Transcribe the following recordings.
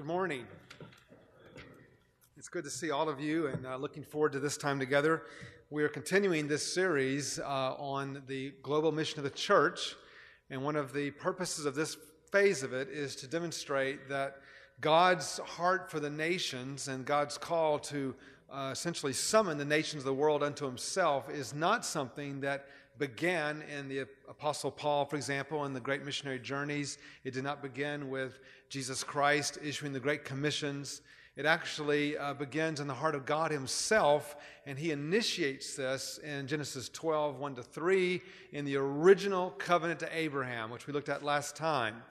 Good morning. It's good to see all of you and uh, looking forward to this time together. We are continuing this series uh, on the global mission of the church. And one of the purposes of this phase of it is to demonstrate that God's heart for the nations and God's call to uh, essentially summon the nations of the world unto himself is not something that began in the Apostle Paul, for example, in the great missionary journeys. It did not begin with Jesus Christ issuing the great commissions. It actually uh, begins in the heart of God Himself, and He initiates this in Genesis 12, 1 to 3, in the original covenant to Abraham, which we looked at last time,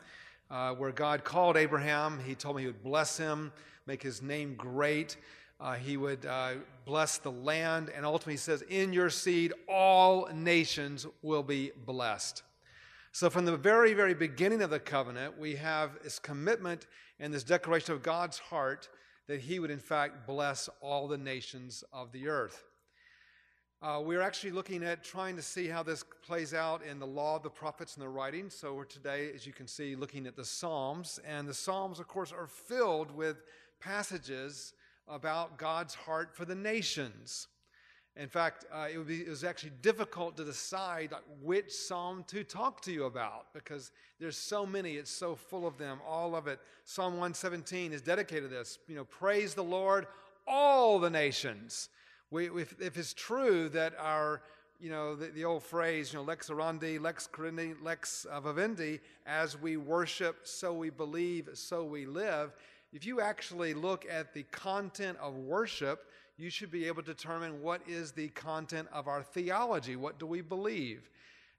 uh, where God called Abraham. He told him He would bless him, make His name great. Uh, he would uh, bless the land, and ultimately he says, In your seed, all nations will be blessed. So, from the very, very beginning of the covenant, we have this commitment and this declaration of God's heart that he would, in fact, bless all the nations of the earth. Uh, we're actually looking at trying to see how this plays out in the law of the prophets and the writings. So, we're today, as you can see, looking at the Psalms. And the Psalms, of course, are filled with passages about God's heart for the nations. In fact, uh, it, be, it, was actually difficult to decide like, which psalm to talk to you about because there's so many. It's so full of them, all of it. Psalm 117 is dedicated to this. You know, praise the Lord, all the nations. We, if, if it's true that our you know, the, the, old phrase, you know, lex orandi, lex credendi, lex vivendi, as we worship, so we believe, so we live. If you actually look at the content of worship, you should be able to determine what is the content of our theology. What do we believe?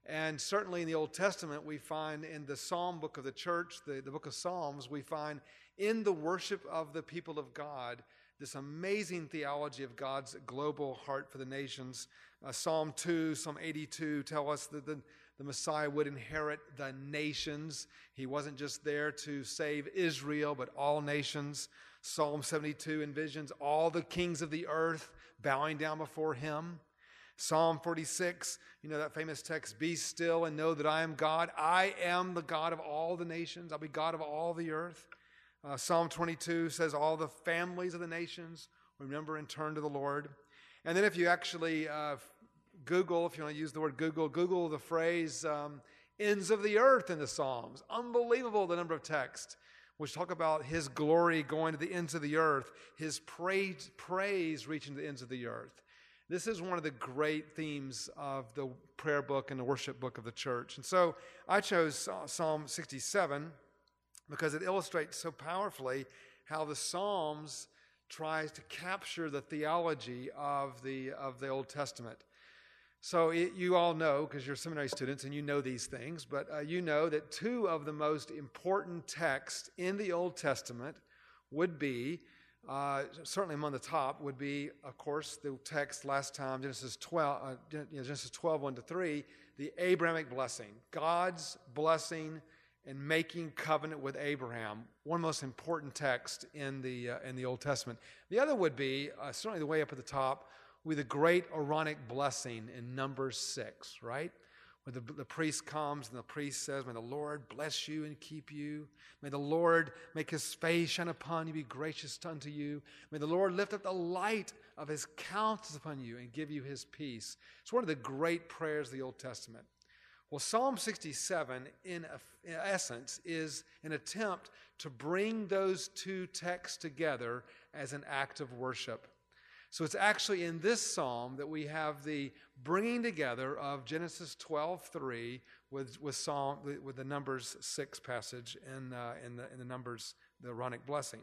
And certainly in the Old Testament, we find in the Psalm book of the church, the, the book of Psalms, we find in the worship of the people of God this amazing theology of God's global heart for the nations. Uh, Psalm 2, Psalm 82 tell us that the, the Messiah would inherit the nations. He wasn't just there to save Israel, but all nations. Psalm 72 envisions all the kings of the earth bowing down before him. Psalm 46, you know that famous text, Be still and know that I am God. I am the God of all the nations. I'll be God of all the earth. Uh, Psalm 22 says, All the families of the nations remember and turn to the Lord. And then if you actually uh, Google, if you want to use the word Google, Google the phrase um, ends of the earth in the Psalms. Unbelievable the number of texts which talk about his glory going to the ends of the earth, his praise, praise reaching the ends of the earth. This is one of the great themes of the prayer book and the worship book of the church. And so I chose Psalm 67 because it illustrates so powerfully how the Psalms tries to capture the theology of the, of the Old Testament. So it, you all know, because you're seminary students and you know these things, but uh, you know that two of the most important texts in the Old Testament would be, uh, certainly among the top, would be, of course, the text last time, Genesis 12, uh, Genesis 12, 1 to 3, the Abrahamic blessing. God's blessing and making covenant with Abraham, one of the most important texts in the, uh, in the Old Testament. The other would be, uh, certainly the way up at the top, with a great Aaronic blessing in Numbers 6, right? When the, the priest comes and the priest says, May the Lord bless you and keep you. May the Lord make his face shine upon you, be gracious unto you. May the Lord lift up the light of his countenance upon you and give you his peace. It's one of the great prayers of the Old Testament. Well, Psalm 67, in, in essence, is an attempt to bring those two texts together as an act of worship. So it's actually in this psalm that we have the bringing together of Genesis 12:3 with with psalm with the Numbers six passage and uh, in the in the Numbers the Aaronic blessing.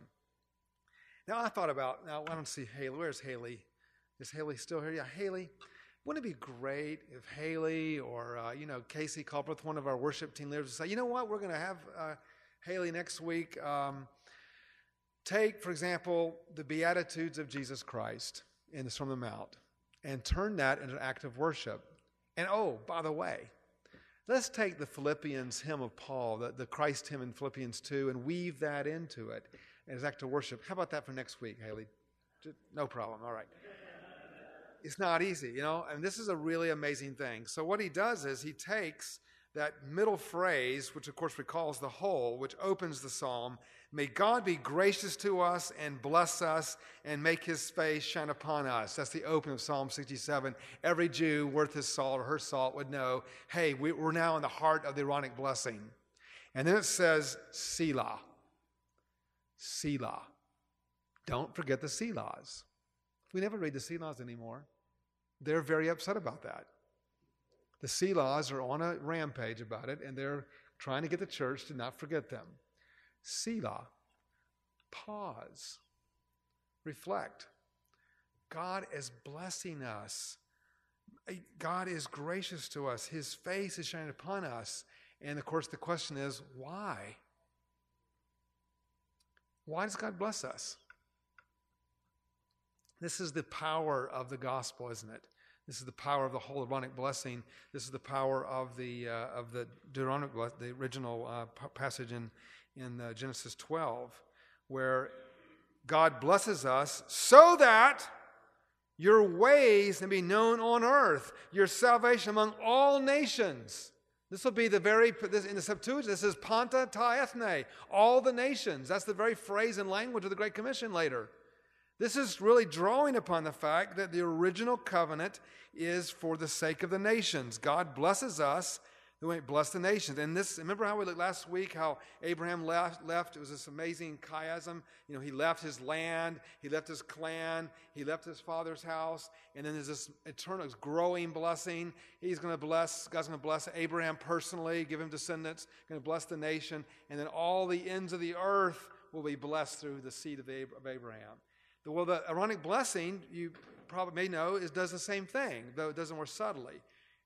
Now I thought about now I don't see Haley. Where's Haley? Is Haley still here? Yeah, Haley. Wouldn't it be great if Haley or uh, you know Casey Culbreth, one of our worship team leaders, would say, you know what, we're going to have uh, Haley next week. Um, Take, for example, the Beatitudes of Jesus Christ in the Sermon on the Mount and turn that into an act of worship. And oh, by the way, let's take the Philippians hymn of Paul, the, the Christ hymn in Philippians 2, and weave that into it as an act of worship. How about that for next week, Haley? No problem. All right. It's not easy, you know, and this is a really amazing thing. So, what he does is he takes that middle phrase, which of course recalls the whole, which opens the psalm, May God be gracious to us and bless us and make his face shine upon us. That's the opening of Psalm 67. Every Jew worth his salt or her salt would know hey, we're now in the heart of the Aaronic blessing. And then it says, Selah. Selah. Don't forget the Selahs. We never read the Selahs anymore. They're very upset about that. The Selahs are on a rampage about it, and they're trying to get the church to not forget them. Selah. Pause. Reflect. God is blessing us. God is gracious to us. His face is shining upon us. And of course, the question is why? Why does God bless us? This is the power of the gospel, isn't it? This is the power of the whole Aaronic blessing. This is the power of the uh, of the Deuteronomic, the original uh, passage in in uh, Genesis 12, where God blesses us so that your ways may be known on earth, your salvation among all nations. This will be the very, this, in the Septuagint, this is Panta ta ethne, all the nations. That's the very phrase and language of the Great Commission later. This is really drawing upon the fact that the original covenant is for the sake of the nations. God blesses us who might bless the nations. And this, remember how we looked last week, how Abraham left, left? It was this amazing chiasm. You know, he left his land, he left his clan, he left his father's house, and then there's this eternal, growing blessing. He's going to bless, God's going to bless Abraham personally, give him descendants, going to bless the nation, and then all the ends of the earth will be blessed through the seed of Abraham. Well, the Aaronic blessing, you probably may know, is does the same thing, though it does it more subtly.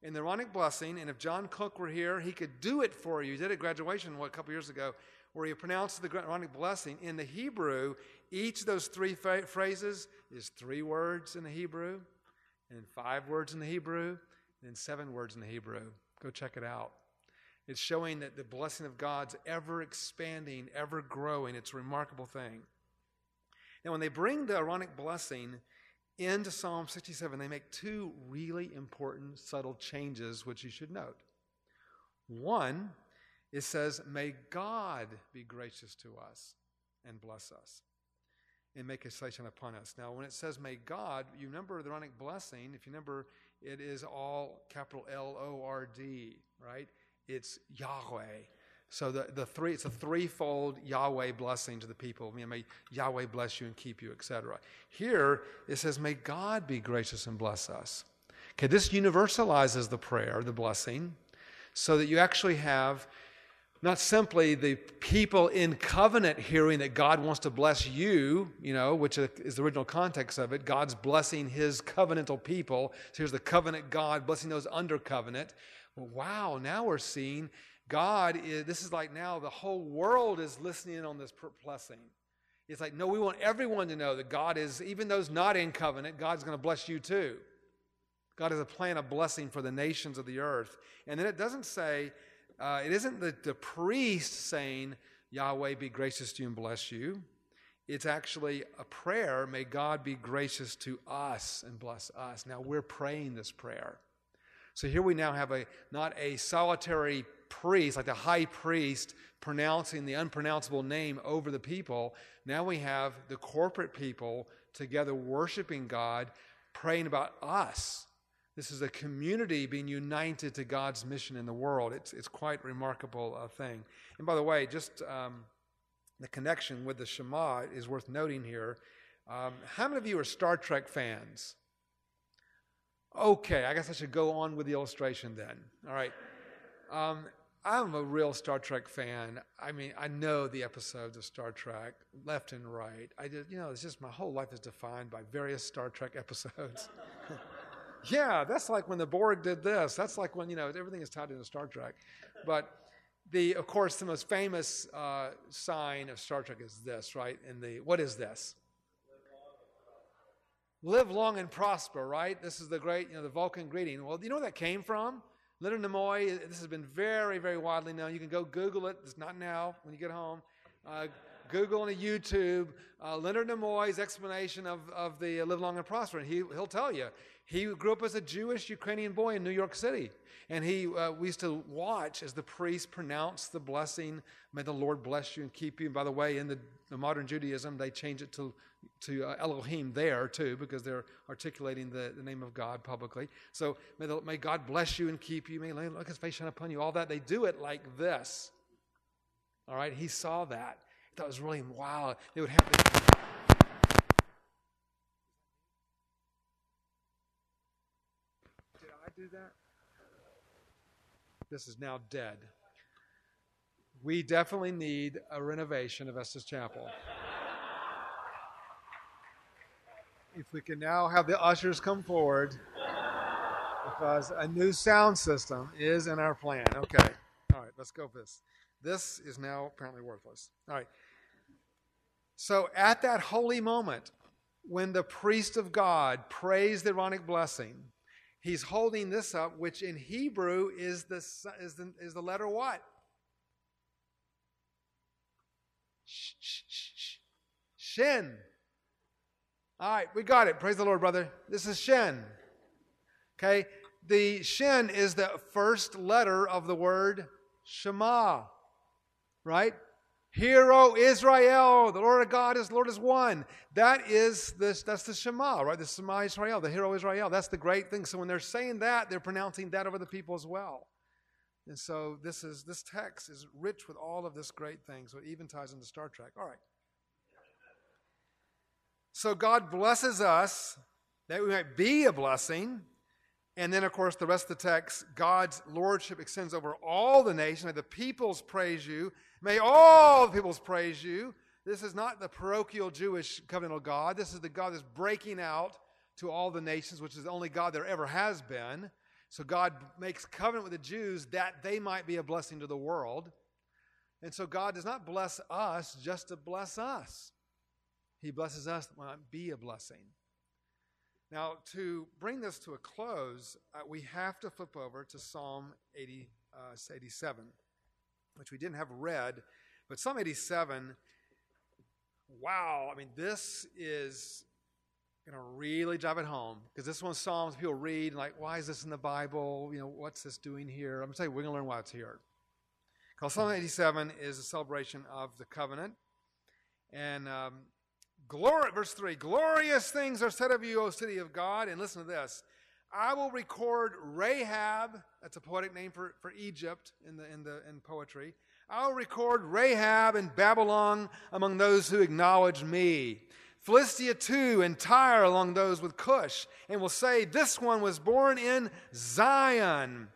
In the Aaronic blessing, and if John Cook were here, he could do it for you. He did it at graduation what, a couple years ago, where he pronounced the Aaronic blessing. In the Hebrew, each of those three fa- phrases is three words in the Hebrew, and five words in the Hebrew, and seven words in the Hebrew. Go check it out. It's showing that the blessing of God's ever expanding, ever growing. It's a remarkable thing. Now, when they bring the Aaronic blessing into Psalm 67, they make two really important, subtle changes, which you should note. One, it says, May God be gracious to us and bless us and make his face upon us. Now, when it says may God, you remember the Aaronic blessing. If you remember, it is all capital L O R D, right? It's Yahweh. So the, the three, it's a threefold Yahweh blessing to the people. May Yahweh bless you and keep you, etc. Here it says, may God be gracious and bless us. Okay, this universalizes the prayer, the blessing, so that you actually have not simply the people in covenant hearing that God wants to bless you, you know, which is the original context of it. God's blessing his covenantal people. So here's the covenant God blessing those under covenant. Wow, now we're seeing God is, this is like now the whole world is listening on this blessing. It's like, no, we want everyone to know that God is, even those not in covenant, God's going to bless you too. God has a plan of blessing for the nations of the earth. And then it doesn't say, uh, it isn't the, the priest saying, Yahweh be gracious to you and bless you. It's actually a prayer, may God be gracious to us and bless us. Now we're praying this prayer. So here we now have a not a solitary priest, like the high priest, pronouncing the unpronounceable name over the people. Now we have the corporate people together worshiping God, praying about us. This is a community being united to God's mission in the world. It's, it's quite remarkable uh, thing. And by the way, just um, the connection with the Shema is worth noting here. Um, how many of you are Star Trek fans? Okay, I guess I should go on with the illustration then. All right. Um, I'm a real Star Trek fan. I mean, I know the episodes of Star Trek left and right. I just, you know, it's just my whole life is defined by various Star Trek episodes. yeah, that's like when the Borg did this. That's like when, you know, everything is tied into Star Trek. But the, of course, the most famous uh, sign of Star Trek is this, right? In the, what is this? Live long and prosper, right? This is the great, you know, the Vulcan greeting. Well, do you know where that came from? Leonard Nimoy, this has been very, very widely known. You can go Google it. It's not now when you get home. Uh, Google and YouTube uh, Leonard Nimoy's explanation of, of the Live Long and Prosper, and he, he'll tell you. He grew up as a Jewish Ukrainian boy in New York City. And he, uh, we used to watch as the priest pronounced the blessing, may the Lord bless you and keep you. And by the way, in the, the modern Judaism, they change it to, to uh, Elohim there too, because they're articulating the, the name of God publicly. So may, the, may God bless you and keep you. May look his face shine upon you. All that. They do it like this. All right, he saw that. It was really wow. They would have this. Did I do that? This is now dead. We definitely need a renovation of Estes Chapel. if we can now have the ushers come forward, because a new sound system is in our plan. Okay. All right, let's go with this. This is now apparently worthless. All right. So at that holy moment, when the priest of God prays the Aaronic blessing, he's holding this up, which in Hebrew is the, is the, is the letter what? Shin. All right, we got it. Praise the Lord, brother. This is Shin. Okay, the Shin is the first letter of the word Shema, right? Hear, O Israel, the Lord of God is Lord is one. That is this, that's the Shema, right? The Shema Israel, the hero Israel. That's the great thing. So when they're saying that, they're pronouncing that over the people as well. And so this is this text is rich with all of this great thing. So it even ties into Star Trek. All right. So God blesses us that we might be a blessing. And then, of course, the rest of the text God's lordship extends over all the nations. May the peoples praise you. May all the peoples praise you. This is not the parochial Jewish covenantal God. This is the God that's breaking out to all the nations, which is the only God there ever has been. So God makes covenant with the Jews that they might be a blessing to the world. And so God does not bless us just to bless us. He blesses us that might be a blessing. Now, to bring this to a close, uh, we have to flip over to Psalm 80, uh, 87 which we didn't have read, but Psalm 87, wow, I mean, this is going to really drive it home because this one Psalms people read like, why is this in the Bible? You know, what's this doing here? I'm going to tell you, we're going to learn why it's here. Because Psalm 87 is a celebration of the covenant. And um, glory, verse 3 Glorious things are said of you, O city of God. And listen to this I will record Rahab, that's a poetic name for, for Egypt in, the, in, the, in poetry. I'll record Rahab and Babylon among those who acknowledge me. Philistia too, and Tyre among those with Cush, and will say, This one was born in Zion.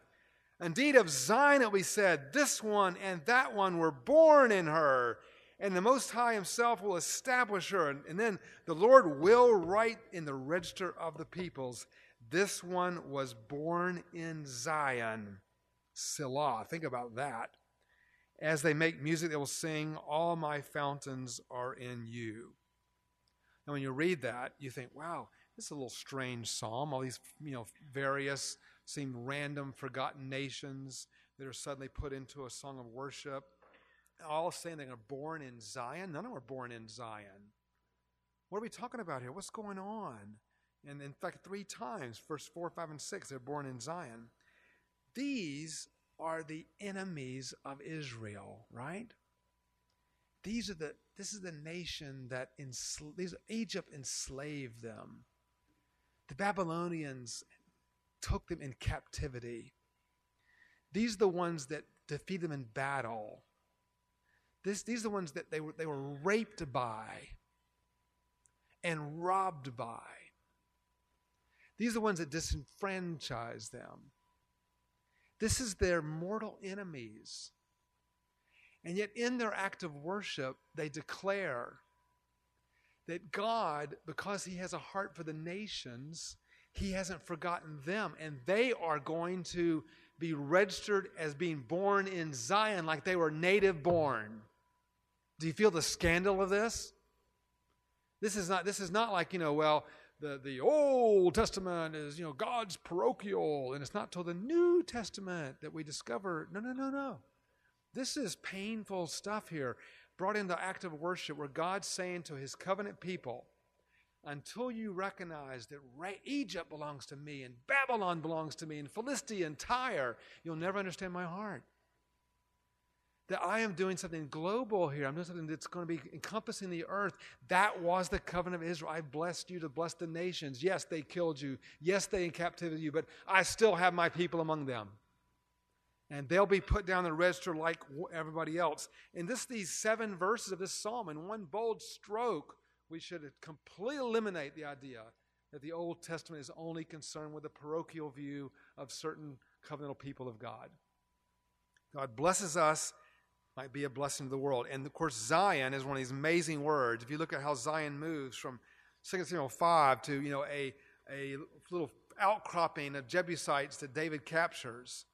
Indeed, of Zion it will be said, This one and that one were born in her. And the Most High Himself will establish her. And then the Lord will write in the register of the peoples this one was born in Zion, Selah. Think about that. As they make music, they will sing, All my fountains are in you. Now, when you read that, you think, wow, this is a little strange psalm. All these, you know, various, seem random, forgotten nations that are suddenly put into a song of worship. All saying they're born in Zion. None of them are born in Zion. What are we talking about here? What's going on? And in fact, three times, verse 4, 5, and 6, they're born in Zion. These are the enemies of Israel, right? These are the this is the nation that ensl- these, Egypt enslaved them. The Babylonians took them in captivity. These are the ones that defeat them in battle. This, these are the ones that they were, they were raped by and robbed by. These are the ones that disenfranchise them. This is their mortal enemies. And yet, in their act of worship, they declare that God, because He has a heart for the nations, He hasn't forgotten them. And they are going to be registered as being born in Zion like they were native born. Do you feel the scandal of this? This is not, this is not like, you know, well, the, the Old Testament is, you know, God's parochial, and it's not till the New Testament that we discover no, no, no, no. This is painful stuff here. brought into of worship where God's saying to his covenant people, until you recognize that Egypt belongs to me and Babylon belongs to me and Philistia and Tyre, you'll never understand my heart. That I am doing something global here. I'm doing something that's going to be encompassing the earth. That was the covenant of Israel. I blessed you to bless the nations. Yes, they killed you. Yes, they in captivity you, but I still have my people among them. And they'll be put down the register like everybody else. And this, these seven verses of this psalm, in one bold stroke, we should completely eliminate the idea that the Old Testament is only concerned with a parochial view of certain covenantal people of God. God blesses us, might be a blessing to the world. And of course, Zion is one of these amazing words. If you look at how Zion moves from 2 Samuel 5 to you know a, a little outcropping of Jebusites that David captures,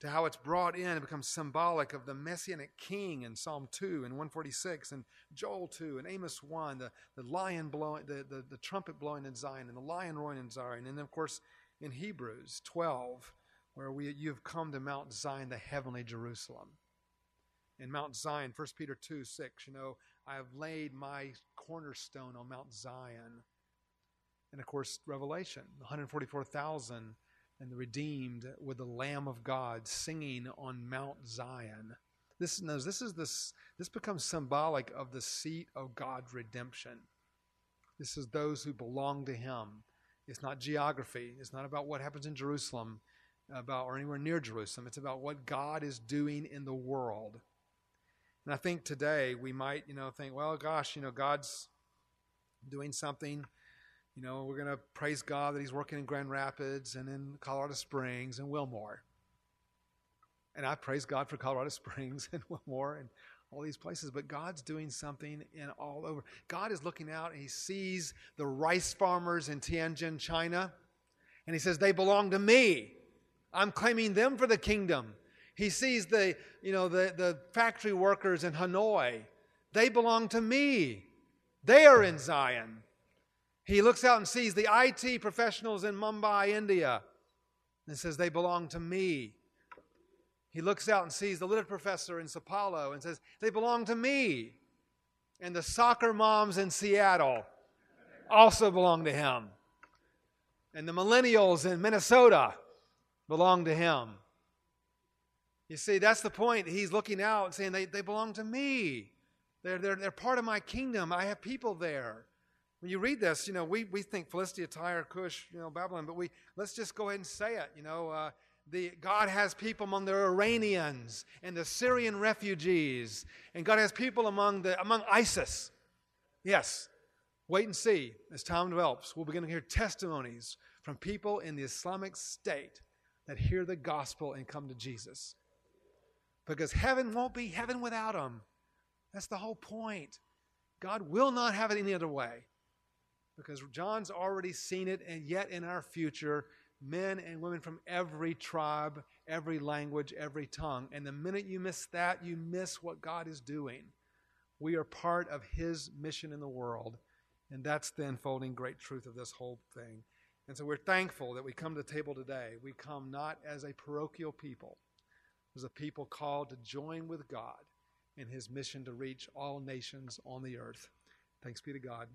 to how it's brought in and becomes symbolic of the messianic king in Psalm 2 and 146 and Joel 2 and Amos 1, the, the lion blowing, the, the, the trumpet blowing in Zion and the lion roaring in Zion. And then, of course, in Hebrews 12, where we, you've come to Mount Zion, the heavenly Jerusalem. In Mount Zion, 1 Peter 2 6, you know, I have laid my cornerstone on Mount Zion. And of course, Revelation, 144,000 and the redeemed with the Lamb of God singing on Mount Zion. This knows this is this this becomes symbolic of the seat of God's redemption. This is those who belong to Him. It's not geography. It's not about what happens in Jerusalem, about or anywhere near Jerusalem. It's about what God is doing in the world. And I think today we might, you know, think, well, gosh, you know, God's doing something you know, we're going to praise God that He's working in Grand Rapids and in Colorado Springs and Wilmore. And I praise God for Colorado Springs and Wilmore and all these places, but God's doing something in all over. God is looking out and He sees the rice farmers in Tianjin, China, and He says, They belong to me. I'm claiming them for the kingdom. He sees the, you know, the, the factory workers in Hanoi. They belong to me. They are in Zion. He looks out and sees the IT professionals in Mumbai, India, and says, They belong to me. He looks out and sees the literature professor in Sao Paulo and says, They belong to me. And the soccer moms in Seattle also belong to him. And the millennials in Minnesota belong to him. You see, that's the point. He's looking out saying, They, they belong to me. They're, they're, they're part of my kingdom. I have people there. When you read this, you know, we, we think Philistia, Tyre, Cush, you know, Babylon, but we let's just go ahead and say it. You know, uh, the, God has people among the Iranians and the Syrian refugees, and God has people among the among ISIS. Yes, wait and see as time develops. We'll begin to hear testimonies from people in the Islamic State that hear the gospel and come to Jesus. Because heaven won't be heaven without them. That's the whole point. God will not have it any other way because John's already seen it, and yet in our future, men and women from every tribe, every language, every tongue. And the minute you miss that, you miss what God is doing. We are part of His mission in the world, and that's the unfolding great truth of this whole thing. And so we're thankful that we come to the table today. We come not as a parochial people, as a people called to join with God in His mission to reach all nations on the earth. Thanks be to God.